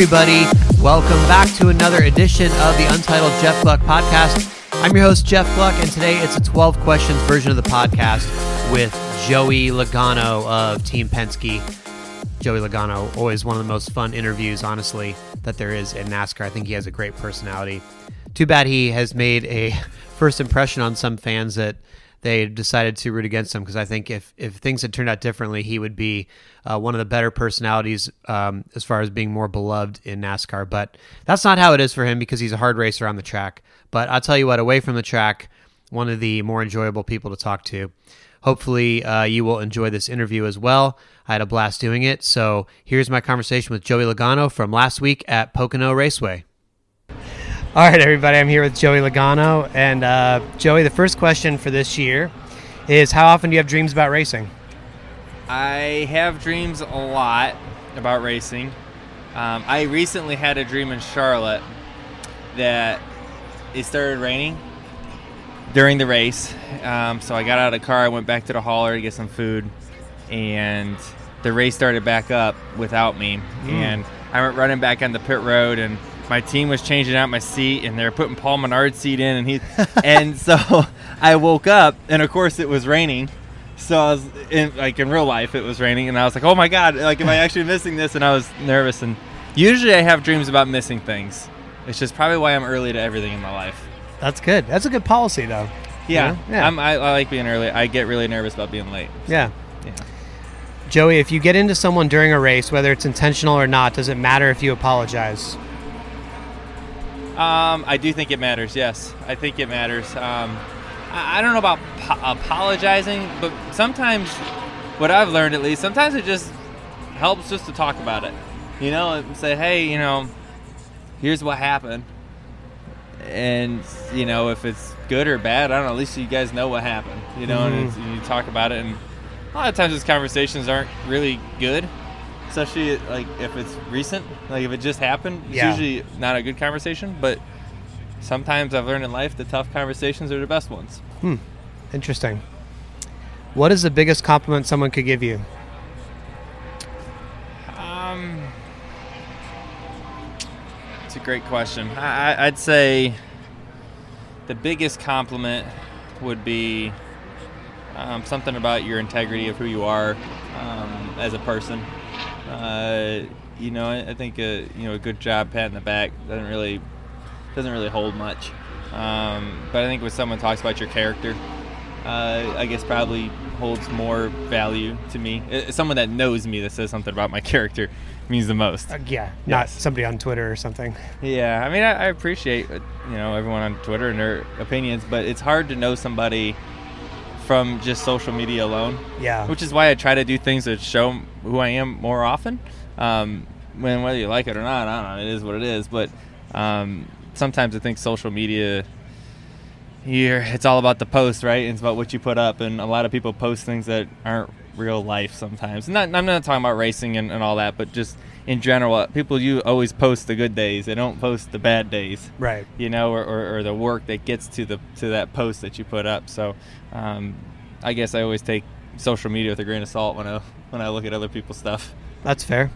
everybody. Welcome back to another edition of the Untitled Jeff Gluck podcast. I'm your host, Jeff Gluck, and today it's a 12 questions version of the podcast with Joey Logano of Team Penske. Joey Logano, always one of the most fun interviews, honestly, that there is in NASCAR. I think he has a great personality. Too bad he has made a first impression on some fans that they decided to root against him because I think if, if things had turned out differently, he would be uh, one of the better personalities um, as far as being more beloved in NASCAR. But that's not how it is for him because he's a hard racer on the track. But I'll tell you what, away from the track, one of the more enjoyable people to talk to. Hopefully, uh, you will enjoy this interview as well. I had a blast doing it. So here's my conversation with Joey Logano from last week at Pocono Raceway. All right, everybody, I'm here with Joey Logano. And uh, Joey, the first question for this year is How often do you have dreams about racing? I have dreams a lot about racing. Um, I recently had a dream in Charlotte that it started raining during the race. Um, so I got out of the car, I went back to the hauler to get some food, and the race started back up without me. Mm. And I went running back on the pit road, and my team was changing out my seat, and they were putting Paul Menard's seat in, and he, and so I woke up, and of course it was raining. So I was in, like in real life, it was raining, and I was like, "Oh my god! Like, am I actually missing this?" And I was nervous. And usually, I have dreams about missing things. It's just probably why I'm early to everything in my life. That's good. That's a good policy, though. Yeah, yeah. I, I like being early. I get really nervous about being late. So, yeah. Yeah. Joey, if you get into someone during a race, whether it's intentional or not, does it matter if you apologize? Um, I do think it matters. Yes, I think it matters. Um, I, I, don't know about po- apologizing, but sometimes, what I've learned at least, sometimes it just helps just to talk about it. You know, and say, hey, you know, here's what happened, and you know, if it's good or bad, I don't know. At least you guys know what happened. You know, mm-hmm. and, and you talk about it, and a lot of times these conversations aren't really good especially like if it's recent, like if it just happened. It's yeah. usually not a good conversation, but sometimes I've learned in life the tough conversations are the best ones. Hmm. Interesting. What is the biggest compliment someone could give you? Um, it's a great question. I, I'd say the biggest compliment would be um, something about your integrity of who you are um, as a person. Uh, you know, I, I think a you know a good job pat in the back doesn't really doesn't really hold much. Um, but I think when someone talks about your character, uh, I guess probably holds more value to me. Uh, someone that knows me that says something about my character means the most. Uh, yeah, not somebody on Twitter or something. Yeah, I mean, I, I appreciate uh, you know everyone on Twitter and their opinions, but it's hard to know somebody from just social media alone. Yeah. Which is why I try to do things that show who I am more often. Um, when whether you like it or not, I don't know. It is what it is. But um, sometimes I think social media here it's all about the post, right? It's about what you put up, and a lot of people post things that aren't real life sometimes. Not, I'm not talking about racing and, and all that, but just in general, uh, people you always post the good days. They don't post the bad days, right? You know, or, or, or the work that gets to the to that post that you put up. So, um, I guess I always take social media with a grain of salt when I when I look at other people's stuff. That's fair.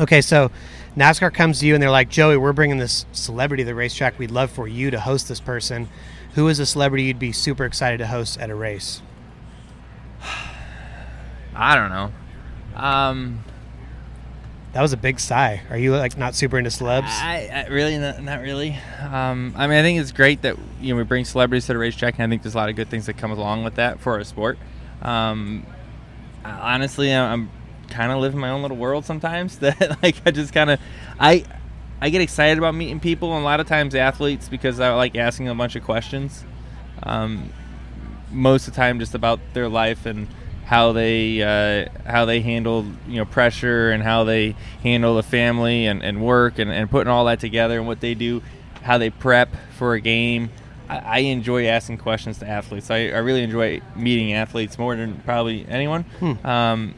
Okay, so NASCAR comes to you and they're like, Joey, we're bringing this celebrity to the racetrack. We'd love for you to host this person. Who is a celebrity you'd be super excited to host at a race? I don't know. Um, that was a big sigh. Are you like not super into celebs? I, I really not, not really. Um, I mean, I think it's great that you know we bring celebrities to the racetrack, and I think there's a lot of good things that come along with that for our sport. Um, honestly, I'm kind of living my own little world sometimes. That like I just kind of I I get excited about meeting people, and a lot of times athletes because I like asking a bunch of questions. Um, most of the time, just about their life and how they uh, how they handle you know pressure and how they handle the family and, and work and, and putting all that together and what they do, how they prep for a game. I, I enjoy asking questions to athletes. I, I really enjoy meeting athletes more than probably anyone. Hmm. Um,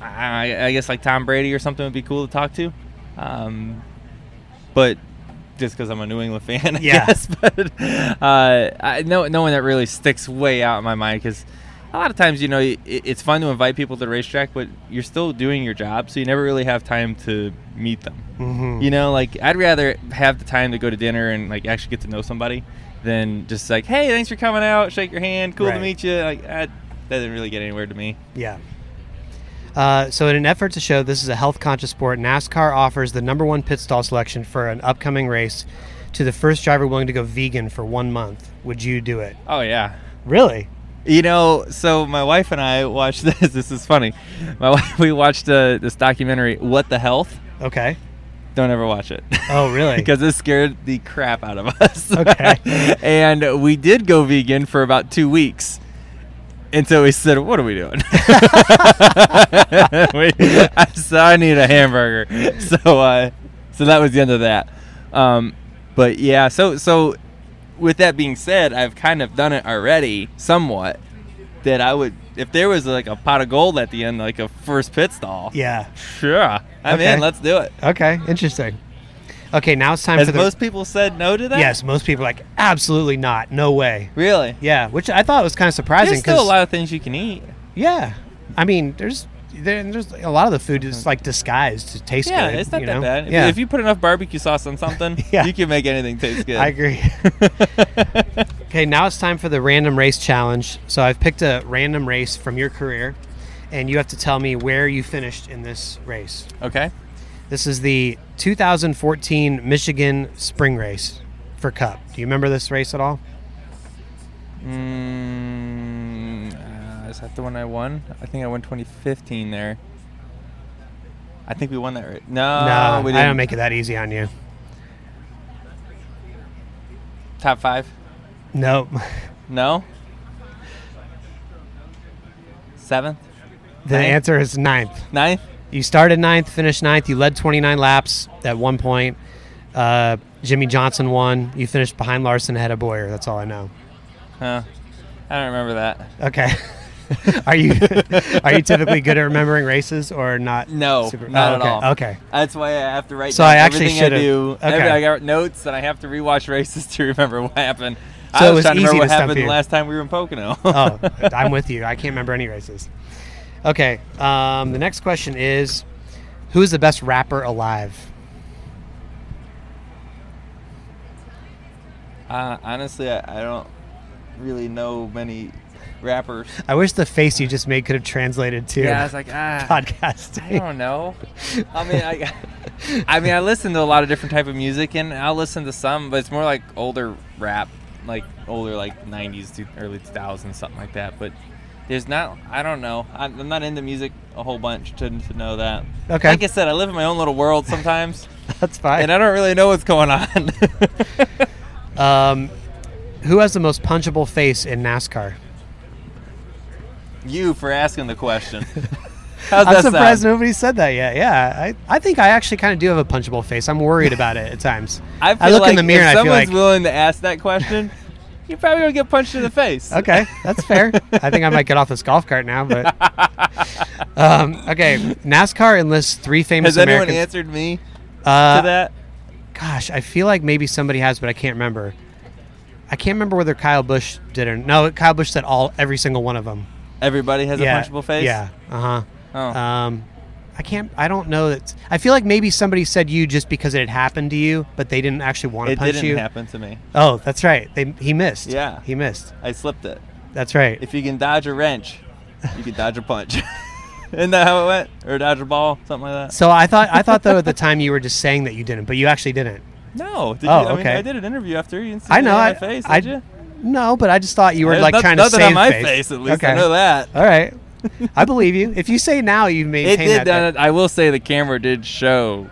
I, I, guess like Tom Brady or something would be cool to talk to. Um, but just because I'm a New England fan, I yeah. guess. But uh, I, no, no one that really sticks way out in my mind because a lot of times, you know, it, it's fun to invite people to the racetrack, but you're still doing your job, so you never really have time to meet them. Mm-hmm. You know, like I'd rather have the time to go to dinner and like actually get to know somebody than just like, hey, thanks for coming out, shake your hand, cool Right. to meet you. Like that doesn't really get anywhere to me. Yeah. Uh, so, in an effort to show this is a health conscious sport, NASCAR offers the number one pit stall selection for an upcoming race to the first driver willing to go vegan for one month. Would you do it? Oh yeah. Really? You know, so my wife and I watched this. This is funny. My wife, we watched uh, this documentary, "What the Health." Okay. Don't ever watch it. Oh, really? because it scared the crap out of us. Okay. and we did go vegan for about two weeks. And so we said, "What are we doing?" we, I said, "I need a hamburger." So, uh, so that was the end of that. Um, but yeah, so so with that being said, I've kind of done it already, somewhat. That I would, if there was like a pot of gold at the end, like a first pit stall. Yeah. Sure, I'm Okay. in. Let's do it. Okay. Interesting. Okay, now it's time Has for the. most people said no to that? yes, most people are like absolutely not, no way. Really? Yeah, which I thought was kind of surprising. There's still a lot of things you can eat. Yeah, I mean, there's there, there's a lot of the food is like disguised to taste Yeah, good. it's not you that know? bad. If, Yeah, if you put enough barbecue sauce on something, Yeah. you can make anything taste good. I agree. okay, now it's time for the random race challenge. So I've picked a random race from your career, and you have to tell me where you finished in this race. okay. This is the 2014 Michigan Spring Race for Cup. Do you remember this race at all? Mm, is that the one I won? I think I won 2015 there. I think we won that right. No, no, we I didn't. don't make it that easy on you. top five. Nope. No. Seventh, The Ninth? answer is ninth. ninth. You started ninth, finished ninth. You led 29 laps at one point. Uh, Jimmie Johnson won. You finished behind Larson ahead of Bowyer. That's all I know. Huh. I don't remember that. Okay. are you are you typically good at remembering races or not? No, super- not oh, at all. Okay. That's why I have to write So I actually I should've- do. okay. Every- I got notes and I have to rewatch races to remember what happened. So I was, was trying to remember to what happened you. the last time we were in Pocono. Oh, I'm with you. I can't remember any races. Okay. Um, the next question is, who is the best rapper alive? Uh, honestly, I, I don't really know many rappers. I wish the face you just made could have translated to Yeah, I was like, ah, podcasting. I don't know. I mean, I, I mean, I listen to a lot of different type of music, and I'll listen to some, but it's more like older rap, like older like '90s to early 2000s, something like that. But there's not. I don't know. I'm I'm not into music a whole bunch to, to know that. Okay. Like I said, I live in my own little world sometimes, That's fine. and I don't really know what's going on. Um, who has the most punchable face in NASCAR? You for asking the question. How's I'm surprised sound? nobody said that yet. Yeah, I, I think I actually kind of do have a punchable face. I'm worried about it at times. I, feel look like in the mirror if and I feel like someone's willing to ask that question, you're probably gonna get punched in the face. okay, that's fair. I think I might get off this golf cart now. But um, okay, NASCAR enlists three famous Has anyone Americans. answered me uh, to that? Gosh, I feel like maybe somebody has, but I can't remember. I can't remember whether Kyle Busch did or no. Kyle Busch said all every single one of them. Everybody has yeah, a punchable face. Yeah. Uh huh. Oh. Um, I can't. I don't know that. I feel like maybe somebody said you just because it had happened to you, but they didn't actually want to it punch you. It didn't happen to me. Oh, that's right. They he missed. Yeah. he missed. I slipped it. That's right. If you can dodge a wrench, you can dodge a punch. Isn't that how it went? Or dodge a ball, something like that. so I thought I thought though at the time you were just saying that you didn't, but you actually didn't. No. Did Oh, you, I mean, okay. I did an interview after you. Didn't see I know. I, my face, I did you? No, but I just thought you were There's like no- trying to nothing save on my face. at least. I know that. All right. I believe you. If you say now you It maintain did. that. Uh, I will say the camera did show.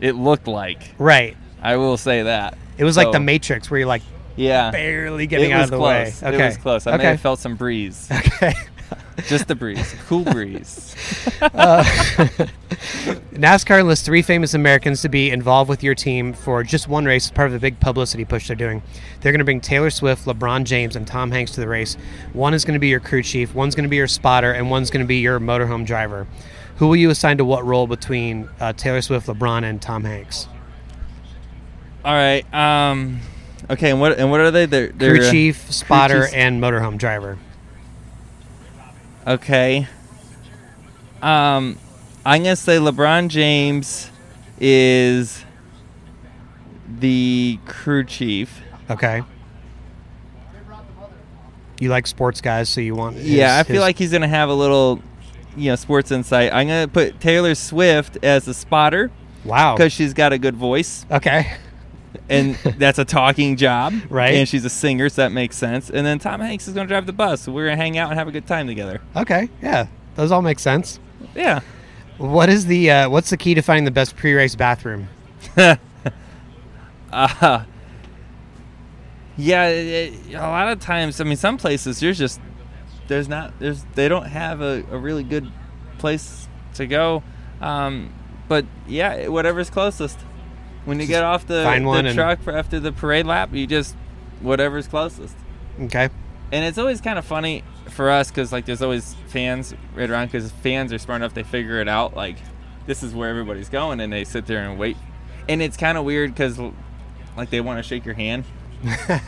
It looked like. right. I will say that. It was like So, the Matrix where you're like Yeah. barely getting it out was of the close. way. Okay. It was close. I may okay. have felt some breeze. okay. Just the breeze. Cool breeze. Uh, NASCAR enlists three famous Americans to be involved with your team for just one race as part of the big publicity push they're doing. They're going to bring Taylor Swift, LeBron James, and Tom Hanks to the race. One is going to be your crew chief, one's going to be your spotter, and one's going to be your motorhome driver. Who will you assign to what role between uh, Taylor Swift, LeBron, and Tom Hanks? All right. Um. Okay. And what and what are they? They're, they're Crew uh, chief, spotter, chiefs. and motorhome driver. Okay. Um, I'm gonna say LeBron James is the crew chief. Okay. You like sports guys, so you want. his- yeah, I feel his- like he's gonna have a little, you know, sports insight. I'm gonna put Taylor Swift as the spotter Wow. because she's got a good voice, Okay. And that's a talking job, Right. And she's a singer, so that makes sense. And then Tom Hanks is gonna drive the bus, so we're gonna hang out and have a good time together. Okay. Yeah. Those all make sense. Yeah. What is the uh, what's the key to finding the best pre-race bathroom? uh, yeah, it, it- a lot of times. I mean, some places there's just there's not there's they don't have a, a really good place to go. Um, but yeah, whatever's closest. When you Just get off the, find one the and- truck for after the parade lap, you just whatever's closest. Okay. And it's always kind of funny for us because like there's always fans right around because fans are smart enough they figure it out like this is where everybody's going and they sit there and wait. And it's kind of weird because like they want to shake your hand.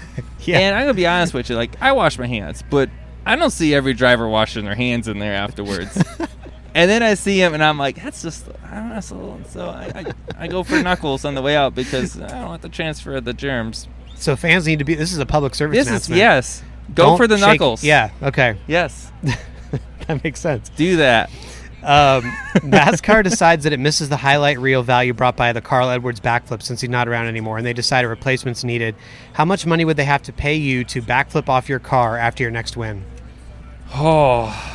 Yeah. And I'm gonna be honest with you, like I wash my hands, but I don't see every driver washing their hands in there afterwards. and then I see him, and I'm like, that's just I don't know. So, so I, I, I go for knuckles on the way out because I don't want to transfer the germs. so fans need to be. This is a public service This is yes. Go Don't for the shake- knuckles. Yeah. Okay. Yes. that makes sense. Do that. Um, NASCAR decides that it misses the highlight reel value brought by the Carl Edwards backflip since he's not around anymore, and they decide a replacement's needed. How much money would they have to pay you to backflip off your car after your next win? Oh.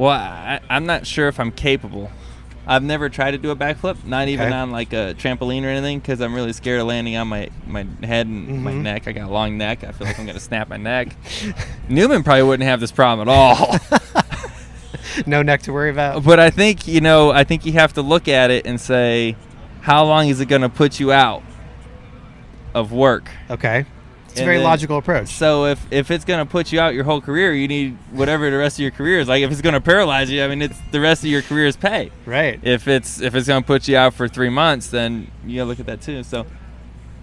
Well, I, I'm not sure if I'm capable. I've never tried to do a backflip, not even Okay. on like a trampoline or anything, because I'm really scared of landing on my, my head and my Mhm. neck. I got a long neck. I feel like I'm gonna snap my neck. Newman probably wouldn't have this problem at all. no neck to worry about. but I think you know, I think you have to look at it and say, how long is it gonna put you out of work? Okay. It's a very then- logical approach. So if if it's gonna put you out your whole career, you need whatever the rest of your career is. Like if it's gonna paralyze you, I mean, it's the rest of your career's pay. Right. If it's if it's gonna put you out for three months, then you gotta look at that too. So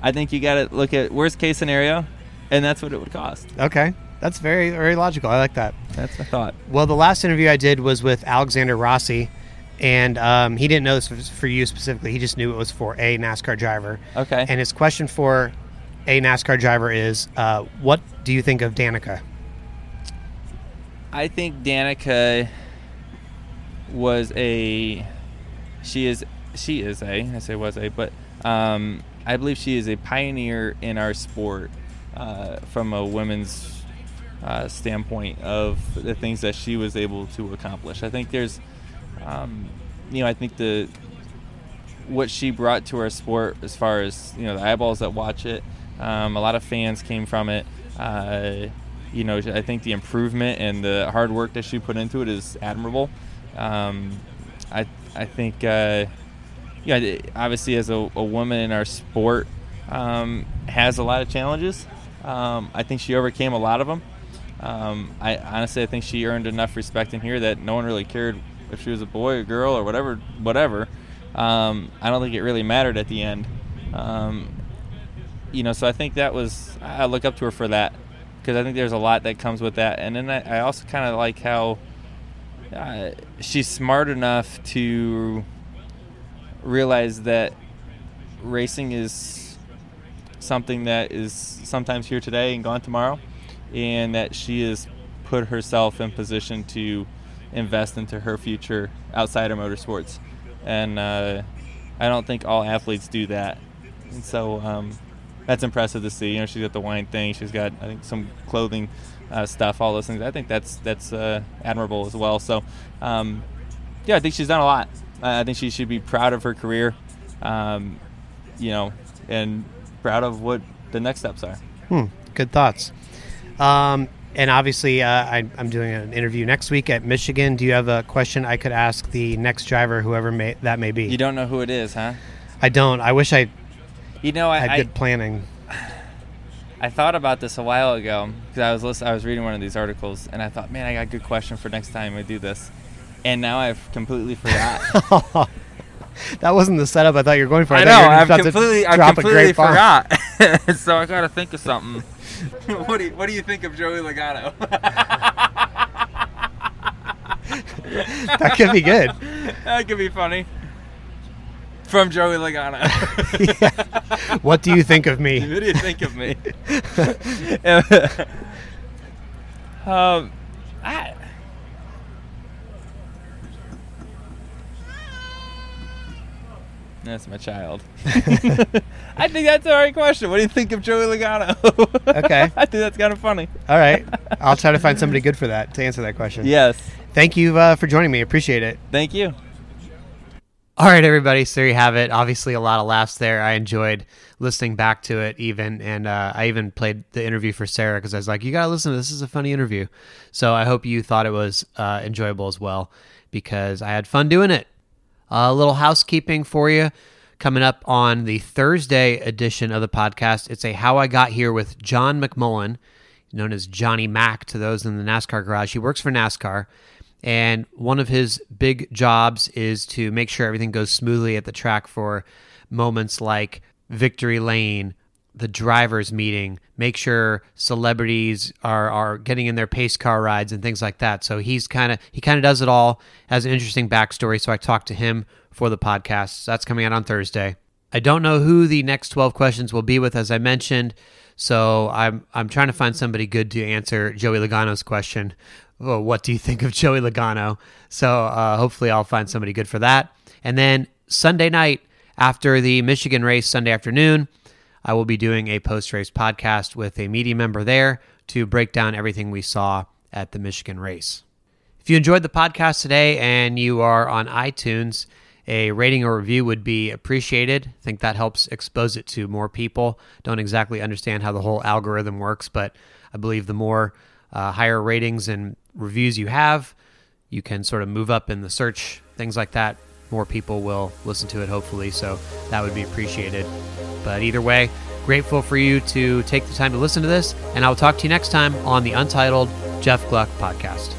I think you gotta look at worst case scenario, and that's what it would cost. Okay. That's very, very logical. I like that. That's my thought. Well, the last interview I did was with Alexander Rossi, and um, he didn't know this was for you specifically. He just knew it was for a NASCAR driver. Okay. And his question for a NASCAR driver is, uh, what do you think of Danica? I think Danica was a she is she is a I say was a but um, I believe she is a pioneer in our sport uh, from a women's uh, standpoint of the things that she was able to accomplish. I think there's um, you know I think the what she brought to our sport as far as you know the eyeballs that watch it um, a lot of fans came from it. Uh, you know I think the improvement and the hard work that she put into it is admirable. Um, I I think uh, obviously as a, a woman in our sport um, has a lot of challenges. Um, I think she overcame a lot of them. Um, I honestly I think she earned enough respect in here that no one really cared if she was a boy or girl or whatever whatever. Um, I don't think it really mattered at the end. Um, you know, so I think that was I look up to her for that because I think there's a lot that comes with that, and then I, I also kind of like how uh, she's smart enough to realize that racing is something that is sometimes here today and gone tomorrow, and that she has put herself in position to invest into her future outside of motorsports. And uh, I don't think all athletes do that. And so um, that's impressive to see. You know, she's got the wine thing. She's got, I think, some clothing uh, stuff, all those things. I think that's that's uh, admirable as well. So, um, yeah, I think she's done a lot. I think she should be proud of her career, um, you know, and proud of what the next steps are. Hmm, good thoughts. Um, and obviously, uh, I, I'm doing an interview next week at Michigan. Do you have a question I could ask the next driver, whoever may, that may be? You don't know who it is, huh? I don't. I wish I You know, I, had I, good planning. I thought about this a while ago because I was listen, I was reading one of these articles and I thought, man, I got a good question for next time I do this, and now I've completely forgot. that wasn't the setup I thought you were going for. I thought know I've completely I drop a completely forgot, so I got to think of something. what do you, What do you think of Joey Logano? that could be good. that could be funny. From Joey Logano. Yeah. What do you think of me? What do you think of me? um, I. That's my child. I think that's the right question. What do you think of Joey Logano? Okay. I think that's kind of funny. All right. I'll try to find somebody good for that to answer that question. Yes. Thank you uh, for joining me. Appreciate it. Thank you. All right, everybody. So there you have it. Obviously, a lot of laughs there. I enjoyed listening back to it, even, and uh, I even played the interview for Sarah because I was like, "You gotta listen to this. this is a funny interview." So I hope you thought it was uh, enjoyable as well because I had fun doing it. A little housekeeping for you coming up on the Thursday edition of the podcast. It's a How I Got Here with John McMullen, known as Johnny Mack to those in the NASCAR garage. He works for NASCAR. And one of his big jobs is to make sure everything goes smoothly at the track for moments like Victory Lane, the drivers' meeting, make sure celebrities are, are getting in their pace car rides and things like that. So he's kind of he kind of does it all. Has an interesting backstory. So I talked to him for the podcast. That's coming out on Thursday. I don't know who the next 12 questions will be with, as I mentioned. So I'm I'm trying to find somebody good to answer Joey Logano's question. Oh, what do you think of Joey Logano? So uh, hopefully I'll find somebody good for that. And then Sunday night after the Michigan race, Sunday afternoon, I will be doing a post race podcast with a media member there to break down everything we saw at the Michigan race. If you enjoyed the podcast today and you are on iTunes, a rating or review would be appreciated. I think that helps expose it to more people. Don't exactly understand how the whole algorithm works, but I believe the more uh, higher ratings and reviews you have, you can sort of move up in the search, things like that. More people will listen to it, hopefully, so that would be appreciated. But either way, grateful for you to take the time to listen to this, and I will talk to you next time on the Untitled Jeff Gluck podcast.